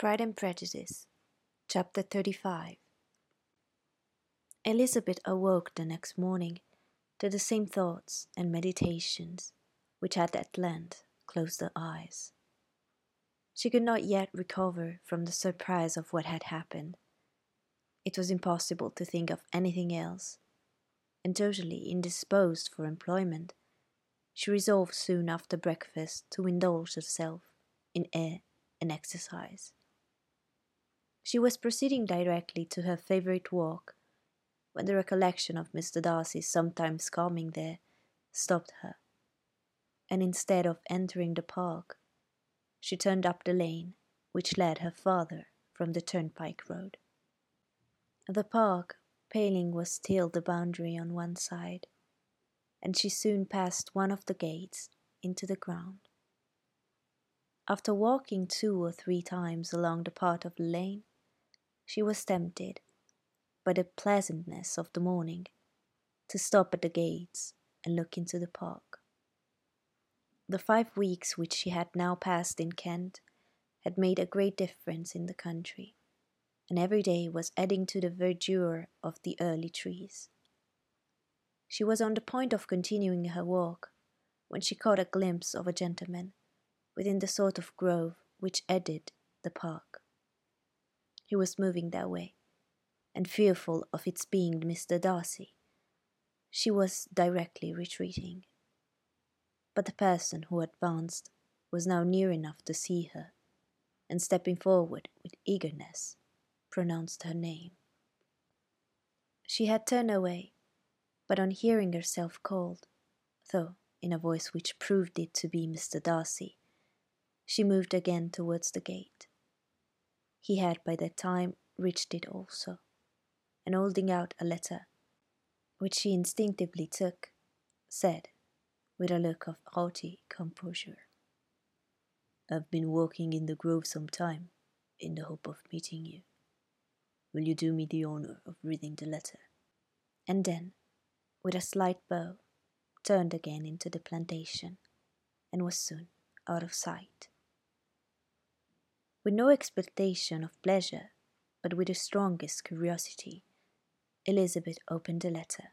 Pride and Prejudice, Chapter 35 Elizabeth awoke the next morning to the same thoughts and meditations which had at length closed her eyes. She could not yet recover from the surprise of what had happened. It was impossible to think of anything else, and totally indisposed for employment, she resolved soon after breakfast to indulge herself in air and exercise. She was proceeding directly to her favourite walk when the recollection of Mr. Darcy sometimes coming there stopped her, and instead of entering the park, she turned up the lane which led her farther from the turnpike road. The park paling was still the boundary on one side, and she soon passed one of the gates into the ground. After walking two or three times along the part of the lane, she was tempted, by the pleasantness of the morning, to stop at the gates and look into the park. The five weeks which she had now passed in Kent had made a great difference in the country, and every day was adding to the verdure of the early trees. She was on the point of continuing her walk when she caught a glimpse of a gentleman within the sort of grove which edged the park. He was moving that way, and fearful of its being Mr. Darcy, she was directly retreating. But the person who advanced was now near enough to see her, and stepping forward with eagerness, pronounced her name. She had turned away, but on hearing herself called, though in a voice which proved it to be Mr. Darcy, she moved again towards the gate. He had by that time reached it also, and holding out a letter, which she instinctively took, said, with a look of haughty composure, I've been walking in the grove some time, in the hope of meeting you. Will you do me the honour of reading the letter? And then, with a slight bow, turned again into the plantation, and was soon out of sight. With no expectation of pleasure, but with the strongest curiosity, Elizabeth opened the letter,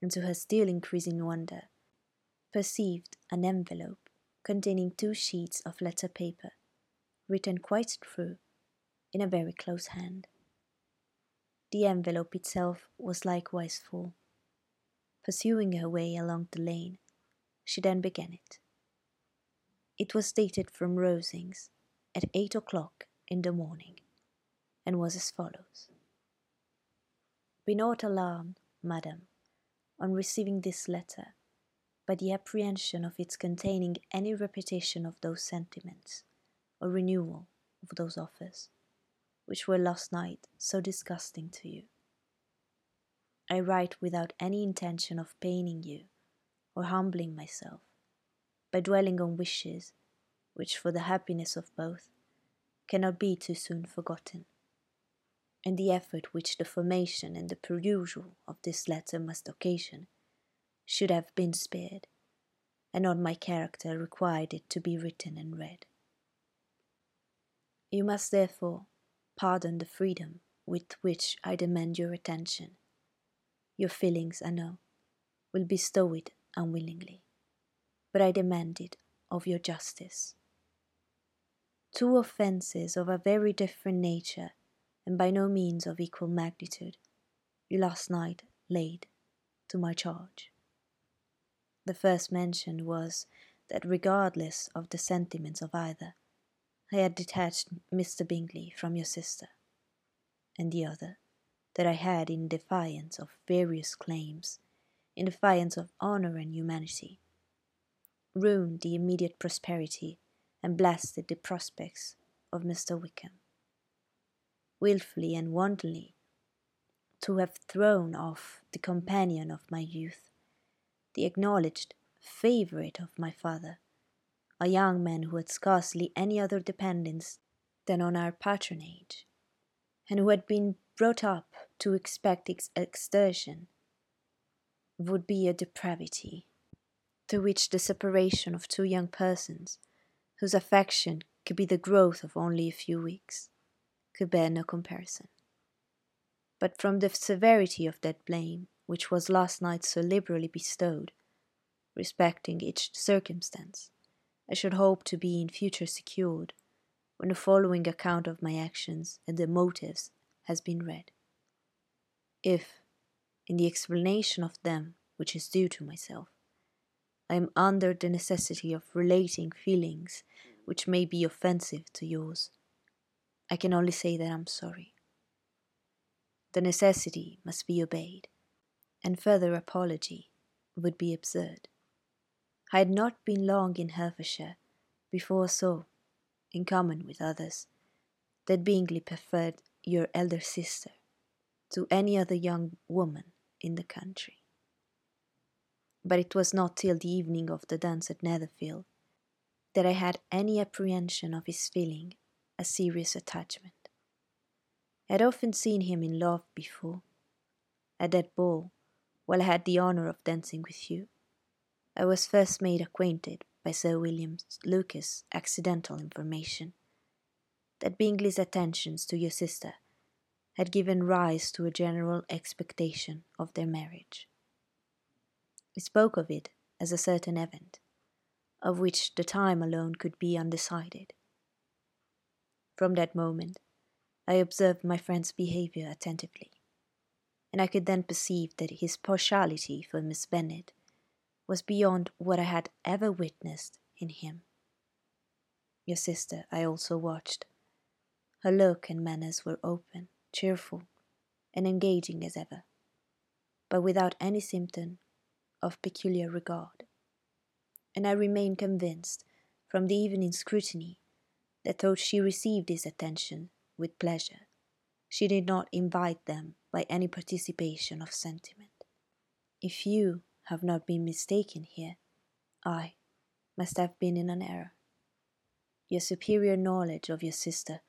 and to her still increasing wonder, perceived an envelope containing two sheets of letter paper, written quite through, in a very close hand. The envelope itself was likewise full. Pursuing her way along the lane, she then began it. It was dated from Rosings, at eight o'clock in the morning, and was as follows Be not alarmed, madam, on receiving this letter, by the apprehension of its containing any repetition of those sentiments, or renewal of those offers, which were last night so disgusting to you. I write without any intention of paining you or humbling myself by dwelling on wishes which for the happiness of both cannot be too soon forgotten. And the effort which the formation and the perusal of this letter must occasion should have been spared, and not my character required it to be written and read. You must therefore pardon the freedom with which I demand your attention. Your feelings, I know, will bestow it unwillingly, but I demand it of your justice two offences of a very different nature and by no means of equal magnitude you last night laid to my charge. The first mentioned was that regardless of the sentiments of either, I had detached Mr. Bingley from your sister, and the other, that I had, in defiance of various claims, in defiance of honour and humanity, ruined the immediate prosperity and blasted the prospects of Mr. Wickham. Wilfully and wantonly, to have thrown off the companion of my youth, the acknowledged favourite of my father, a young man who had scarcely any other dependence than on our patronage, and who had been brought up to expect its exertion, would be a depravity to which the separation of two young persons whose affection could be the growth of only a few weeks, could bear no comparison. But from the severity of that blame which was last night so liberally bestowed, respecting each circumstance, I should hope to be in future secured when the following account of my actions and their motives has been read. If, in the explanation of them which is due to myself, I am under the necessity of relating feelings which may be offensive to yours, I can only say that I'm sorry. The necessity must be obeyed, and further apology would be absurd. I had not been long in Hertfordshire before I saw, in common with others, that Bingley preferred your elder sister to any other young woman in the country. But it was not till the evening of the dance at Netherfield that I had any apprehension of his feeling a serious attachment. I had often seen him in love before. At that ball, while I had the honour of dancing with you, I was first made acquainted by Sir William Lucas' accidental information that Bingley's attentions to your sister had given rise to a general expectation of their marriage. Spoke of it as a certain event, of which the time alone could be undecided. From that moment, I observed my friend's behaviour attentively, and I could then perceive that his partiality for Miss Bennet was beyond what I had ever witnessed in him. Your sister I also watched. Her look and manners were open, cheerful, and engaging as ever, but without any symptom of peculiar regard. And I remain convinced, from the evening scrutiny, that though she received his attention with pleasure, she did not invite them by any participation of sentiment. If you have not been mistaken here, I must have been in an error. Your superior knowledge of your sister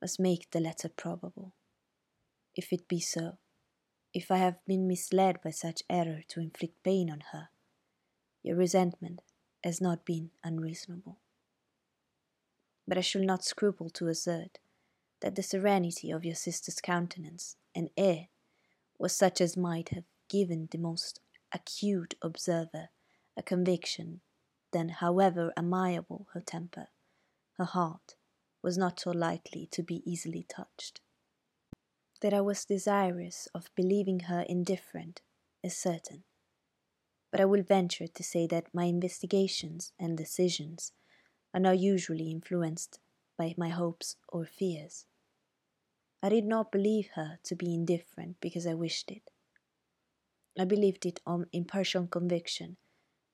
must make the letter probable. If it be so, if I have been misled by such error to inflict pain on her, your resentment has not been unreasonable. But I shall not scruple to assert that the serenity of your sister's countenance and air was such as might have given the most acute observer a conviction that however amiable her temper, her heart was not so likely to be easily touched. That I was desirous of believing her indifferent is certain, but I will venture to say that my investigations and decisions are not usually influenced by my hopes or fears. I did not believe her to be indifferent because I wished it. I believed it on impartial conviction,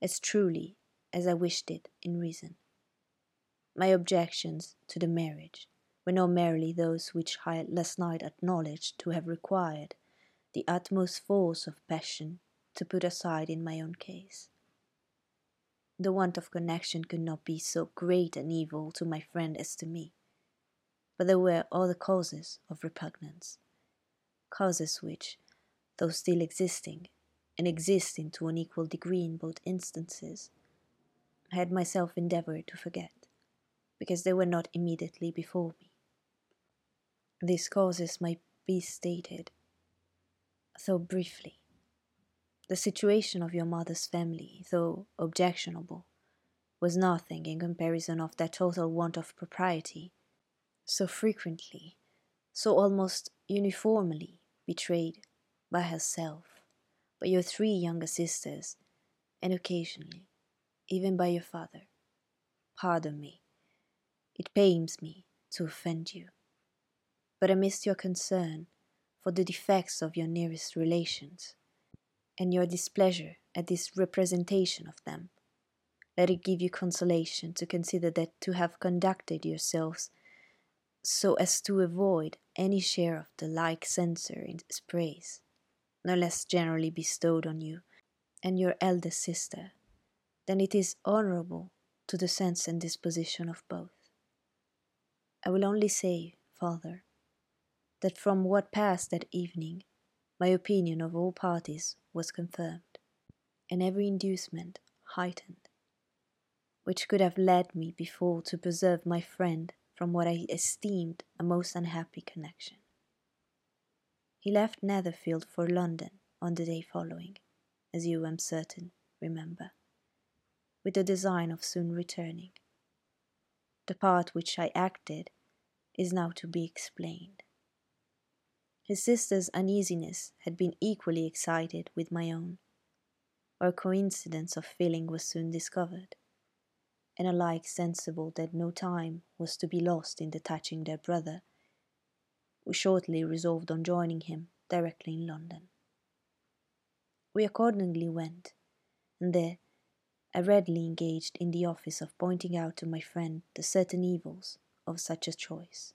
as truly as I wished it in reason. My objections to the marriage were not merely those which I last night acknowledged to have required the utmost force of passion to put aside in my own case. The want of connection could not be so great an evil to my friend as to me, but there were other causes of repugnance, causes which, though still existing, and existing to an equal degree in both instances, I had myself endeavoured to forget, because they were not immediately before me. These causes might be stated, though briefly. The situation of your mother's family, though objectionable, was nothing in comparison of that total want of propriety, so frequently, so almost uniformly betrayed by herself, by your three younger sisters, and occasionally even by your father. Pardon me. It pains me to offend you, but amidst your concern for the defects of your nearest relations, and your displeasure at this representation of them, let it give you consolation to consider that to have conducted yourselves so as to avoid any share of the like censure its praise no less generally bestowed on you and your eldest sister, than it is honourable to the sense and disposition of both. I will only say, Father, that from what passed that evening, my opinion of all parties was confirmed, and every inducement heightened. which could have led me before to preserve my friend from what I esteemed a most unhappy connection. He left Netherfield for London on the day following, as you am certain remember, with the design of soon returning. The part which I acted is now to be explained. His sister's uneasiness had been equally excited with my own. Our coincidence of feeling was soon discovered, and alike sensible that no time was to be lost in detaching their brother, we shortly resolved on joining him directly in London. We accordingly went, and there I readily engaged in the office of pointing out to my friend the certain evils of such a choice.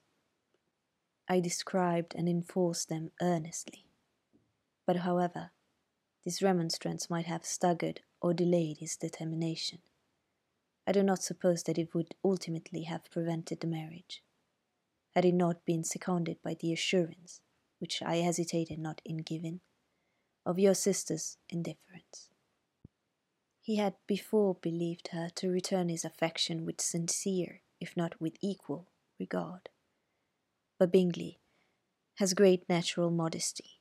I described and enforced them earnestly. But, however, this remonstrance might have staggered or delayed his determination. I do not suppose that it would ultimately have prevented the marriage, had it not been seconded by the assurance, which I hesitated not in giving, of your sister's indifference. He had before believed her to return his affection with sincere, if not with equal, regard but Bingley has great natural modesty,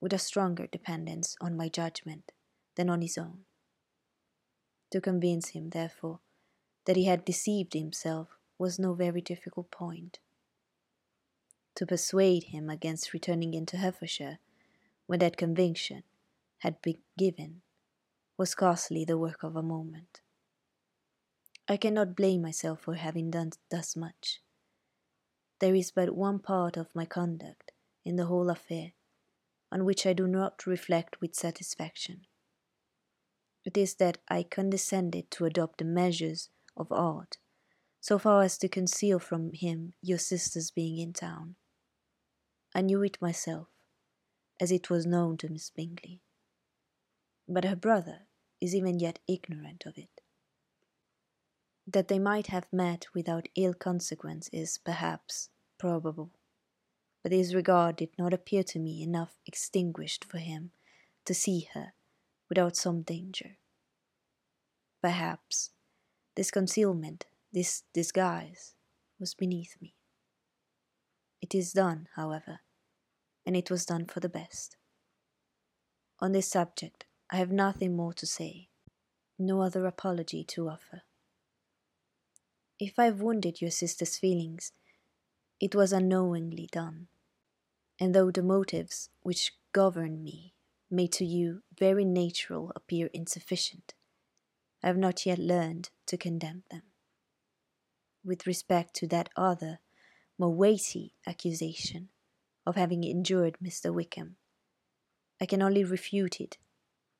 with a stronger dependence on my judgment than on his own. To convince him, therefore, that he had deceived himself was no very difficult point. To persuade him against returning into Hertfordshire when that conviction had been given was scarcely the work of a moment. I cannot blame myself for having done thus much. There is but one part of my conduct in the whole affair on which I do not reflect with satisfaction. It is that I condescended to adopt the measures of art so far as to conceal from him your sister's being in town. I knew it myself, as it was known to Miss Bingley. But her brother is even yet ignorant of it. That they might have met without ill consequence is, perhaps, probable, but his regard did not appear to me enough extinguished for him to see her without some danger. Perhaps this concealment, this disguise, was beneath me. It is done, however, and it was done for the best. On this subject, I have nothing more to say, no other apology to offer. If I have wounded your sister's feelings, it was unknowingly done. And though the motives which govern me may to you very natural appear insufficient, I have not yet learned to condemn them. With respect to that other, more weighty accusation of having injured Mr. Wickham, I can only refute it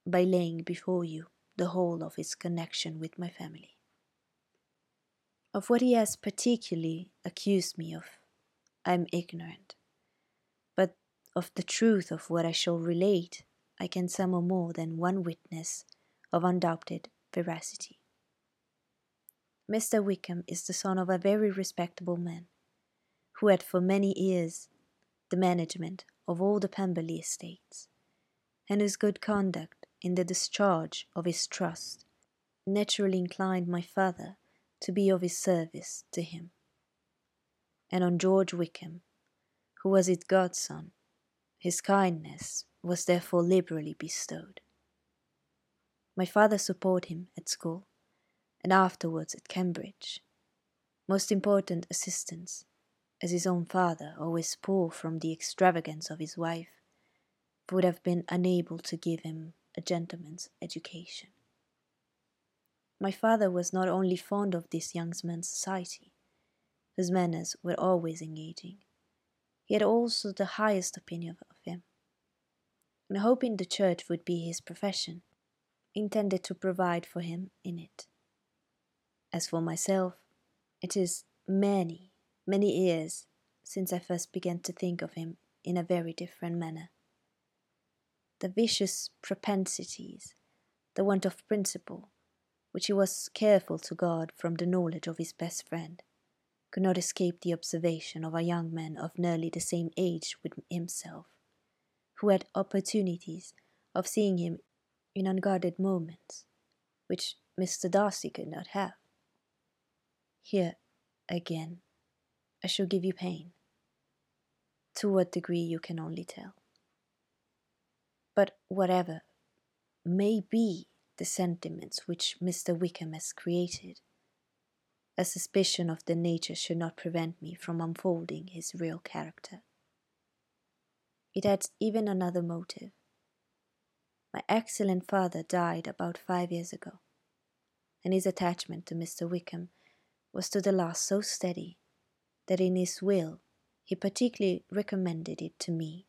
by laying before you the whole of his connection with my family. Of what he has particularly accused me of, I am ignorant. But of the truth of what I shall relate, I can summon more than one witness of undoubted veracity. Mr. Wickham is the son of a very respectable man, who had for many years the management of all the Pemberley estates, and whose good conduct in the discharge of his trust naturally inclined my father to be of his service to him. And on George Wickham, who was his godson, his kindness was therefore liberally bestowed. My father supported him at school, and afterwards at Cambridge, most important assistance, as his own father, always poor from the extravagance of his wife, would have been unable to give him a gentleman's education. My father was not only fond of this young man's society, his manners were always engaging, he had also the highest opinion of him, and hoping the church would be his profession, intended to provide for him in it. As for myself, it is many, many years since I first began to think of him in a very different manner. The vicious propensities, the want of principle, which he was careful to guard from the knowledge of his best friend, could not escape the observation of a young man of nearly the same age with himself, who had opportunities of seeing him in unguarded moments, which Mr. Darcy could not have. Here, again, I shall give you pain. To what degree you can only tell. But whatever may be the sentiments which Mr. Wickham has created, a suspicion of the nature should not prevent me from unfolding his real character. It adds even another motive. My excellent father died about five years ago, and his attachment to Mr. Wickham was to the last so steady that in his will he particularly recommended it to me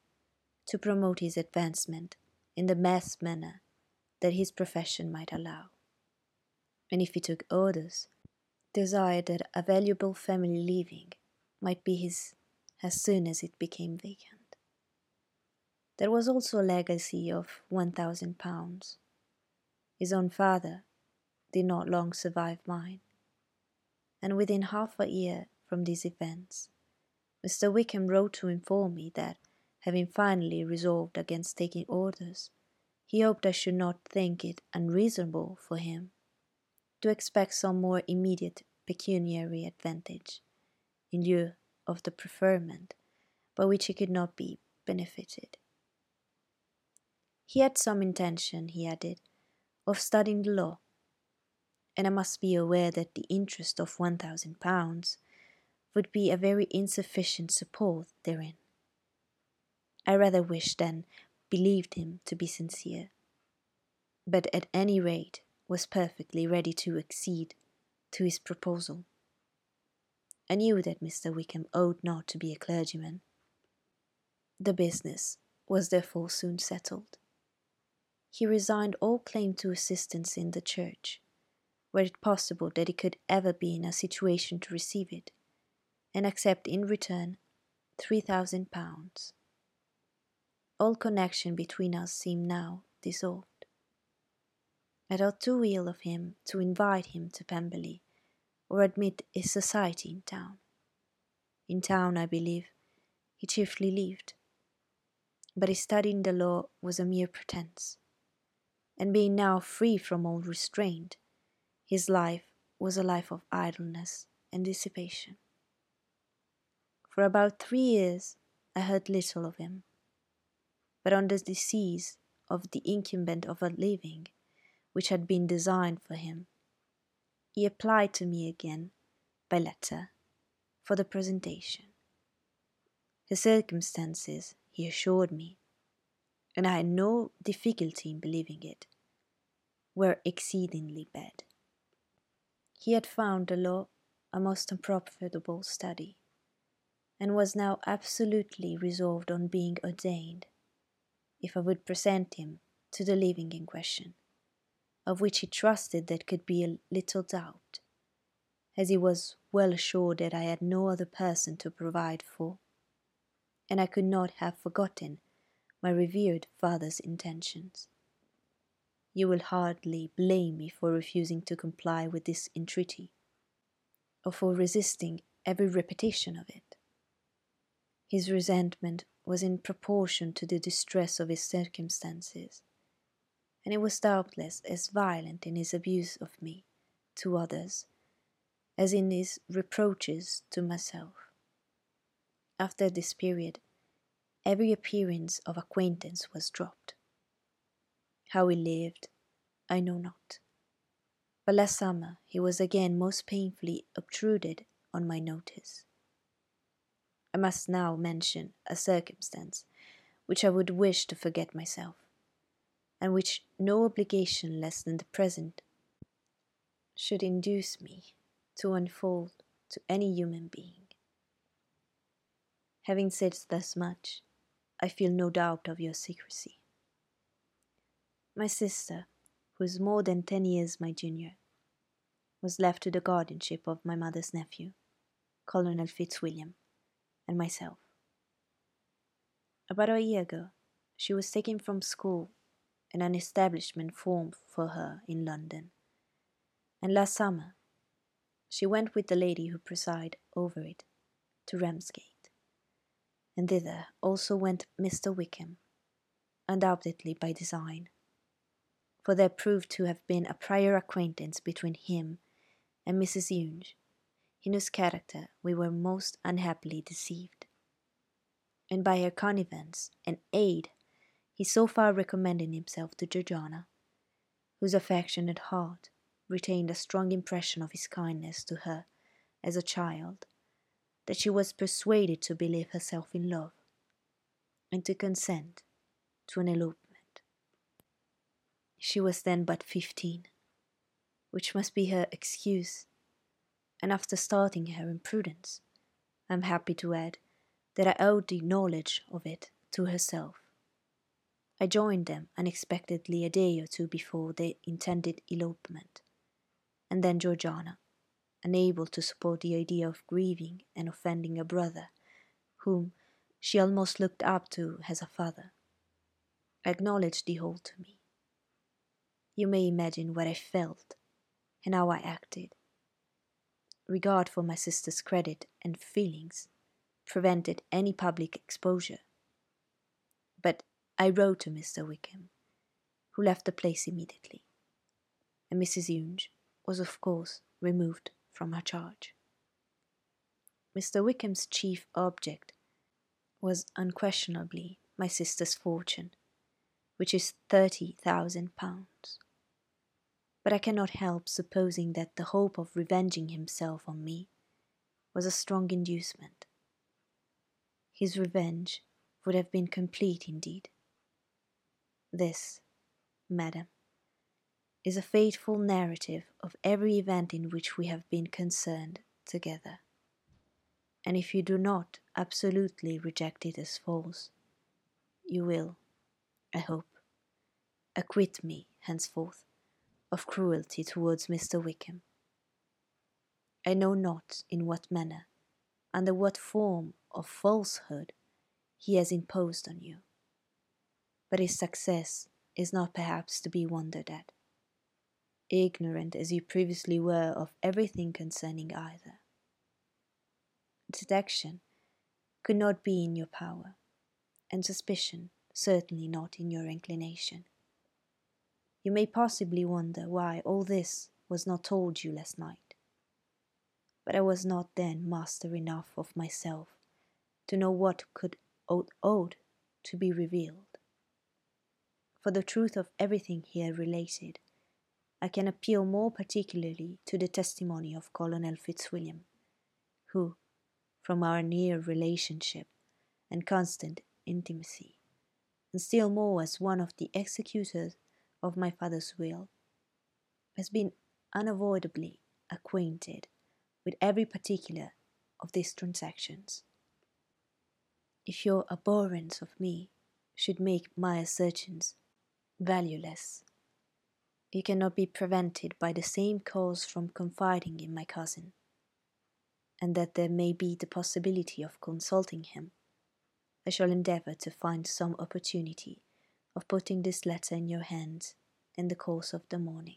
to promote his advancement in the best manner that his profession might allow. And if he took orders, desired that a valuable family living might be his as soon as it became vacant. There was also a legacy of one thousand pounds. His own father did not long survive mine, and within half a year from these events, Mr. Wickham wrote to inform me that, having finally resolved against taking orders, he hoped I should not think it unreasonable for him to expect some more immediate pecuniary advantage in lieu of the preferment by which he could not be benefited. He had some intention, he added, of studying the law, and I must be aware that the interest of one thousand pounds would be a very insufficient support therein. I rather wished than believed him to be sincere, but at any rate was perfectly ready to accede to his proposal. I knew that Mr. Wickham ought not to be a clergyman. The business was therefore soon settled. He resigned all claim to assistance in the church, were it possible that he could ever be in a situation to receive it, and accept in return three thousand pounds. All connection between us seemed now dissolved. I thought too ill of him to invite him to Pemberley or admit his society in town. In town, I believe, he chiefly lived, but his studying the law was a mere pretence, and being now free from all restraint, his life was a life of idleness and dissipation. For about three years I heard little of him, but on the decease of the incumbent of a living which had been designed for him, he applied to me again by letter for the presentation. His circumstances, he assured me, and I had no difficulty in believing it, were exceedingly bad. He had found the law a most unprofitable study and was now absolutely resolved on being ordained, if I would present him to the living in question, of which he trusted there could be a little doubt, as he was well assured that I had no other person to provide for, and I could not have forgotten my revered father's intentions. You will hardly blame me for refusing to comply with this entreaty, or for resisting every repetition of it. His resentment was in proportion to the distress of his circumstances, and it was doubtless as violent in his abuse of me to others as in his reproaches to myself. After this period, every appearance of acquaintance was dropped. How he lived, I know not. But last summer he was again most painfully obtruded on my notice. I must now mention a circumstance which I would wish to forget myself, and which no obligation less than the present should induce me to unfold to any human being. Having said thus much, I feel no doubt of your secrecy. My sister, who is more than ten years my junior, was left to the guardianship of my mother's nephew, Colonel Fitzwilliam and myself. About a year ago, she was taken from school in an establishment formed for her in London, and last summer she went with the lady who presided over it to Ramsgate, and thither also went Mr. Wickham, undoubtedly by design, for there proved to have been a prior acquaintance between him and Mrs. Younge, in whose character we were most unhappily deceived. And by her connivance and aid, he so far recommended himself to Georgiana, whose affectionate heart retained a strong impression of his kindness to her as a child, that she was persuaded to believe herself in love, and to consent to an elopement. She was then but fifteen, which must be her excuse and after starting her imprudence, I am happy to add that I owed the knowledge of it to herself. I joined them unexpectedly a day or two before the intended elopement, and then Georgiana, unable to support the idea of grieving and offending a brother, whom she almost looked up to as a father, acknowledged the whole to me. You may imagine what I felt and how I acted regard for my sister's credit and feelings prevented any public exposure. But I wrote to Mr. Wickham, who left the place immediately, and Mrs. Younge was, of course, removed from her charge. Mr. Wickham's chief object was unquestionably my sister's fortune, which is thirty thousand pounds but I cannot help supposing that the hope of revenging himself on me was a strong inducement. His revenge would have been complete indeed. This, madam, is a faithful narrative of every event in which we have been concerned together. And if you do not absolutely reject it as false, you will, I hope, acquit me henceforth of cruelty towards Mr. Wickham. I know not in what manner, under what form of falsehood he has imposed on you, but his success is not perhaps to be wondered at, ignorant as you previously were of everything concerning either. Detection could not be in your power, and suspicion certainly not in your inclination. You may possibly wonder why all this was not told you last night. But I was not then master enough of myself to know what could ought, to be revealed. For the truth of everything here related, I can appeal more particularly to the testimony of Colonel Fitzwilliam, who, from our near relationship and constant intimacy, and still more as one of the executors of my father's will, has been unavoidably acquainted with every particular of these transactions. If your abhorrence of me should make my assertions valueless, you cannot be prevented by the same cause from confiding in my cousin, and that there may be the possibility of consulting him. I shall endeavour to find some opportunity of putting this letter in your hands in the course of the morning.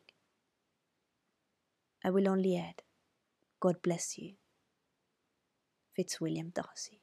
I will only add, God bless you. Fitzwilliam Darcy.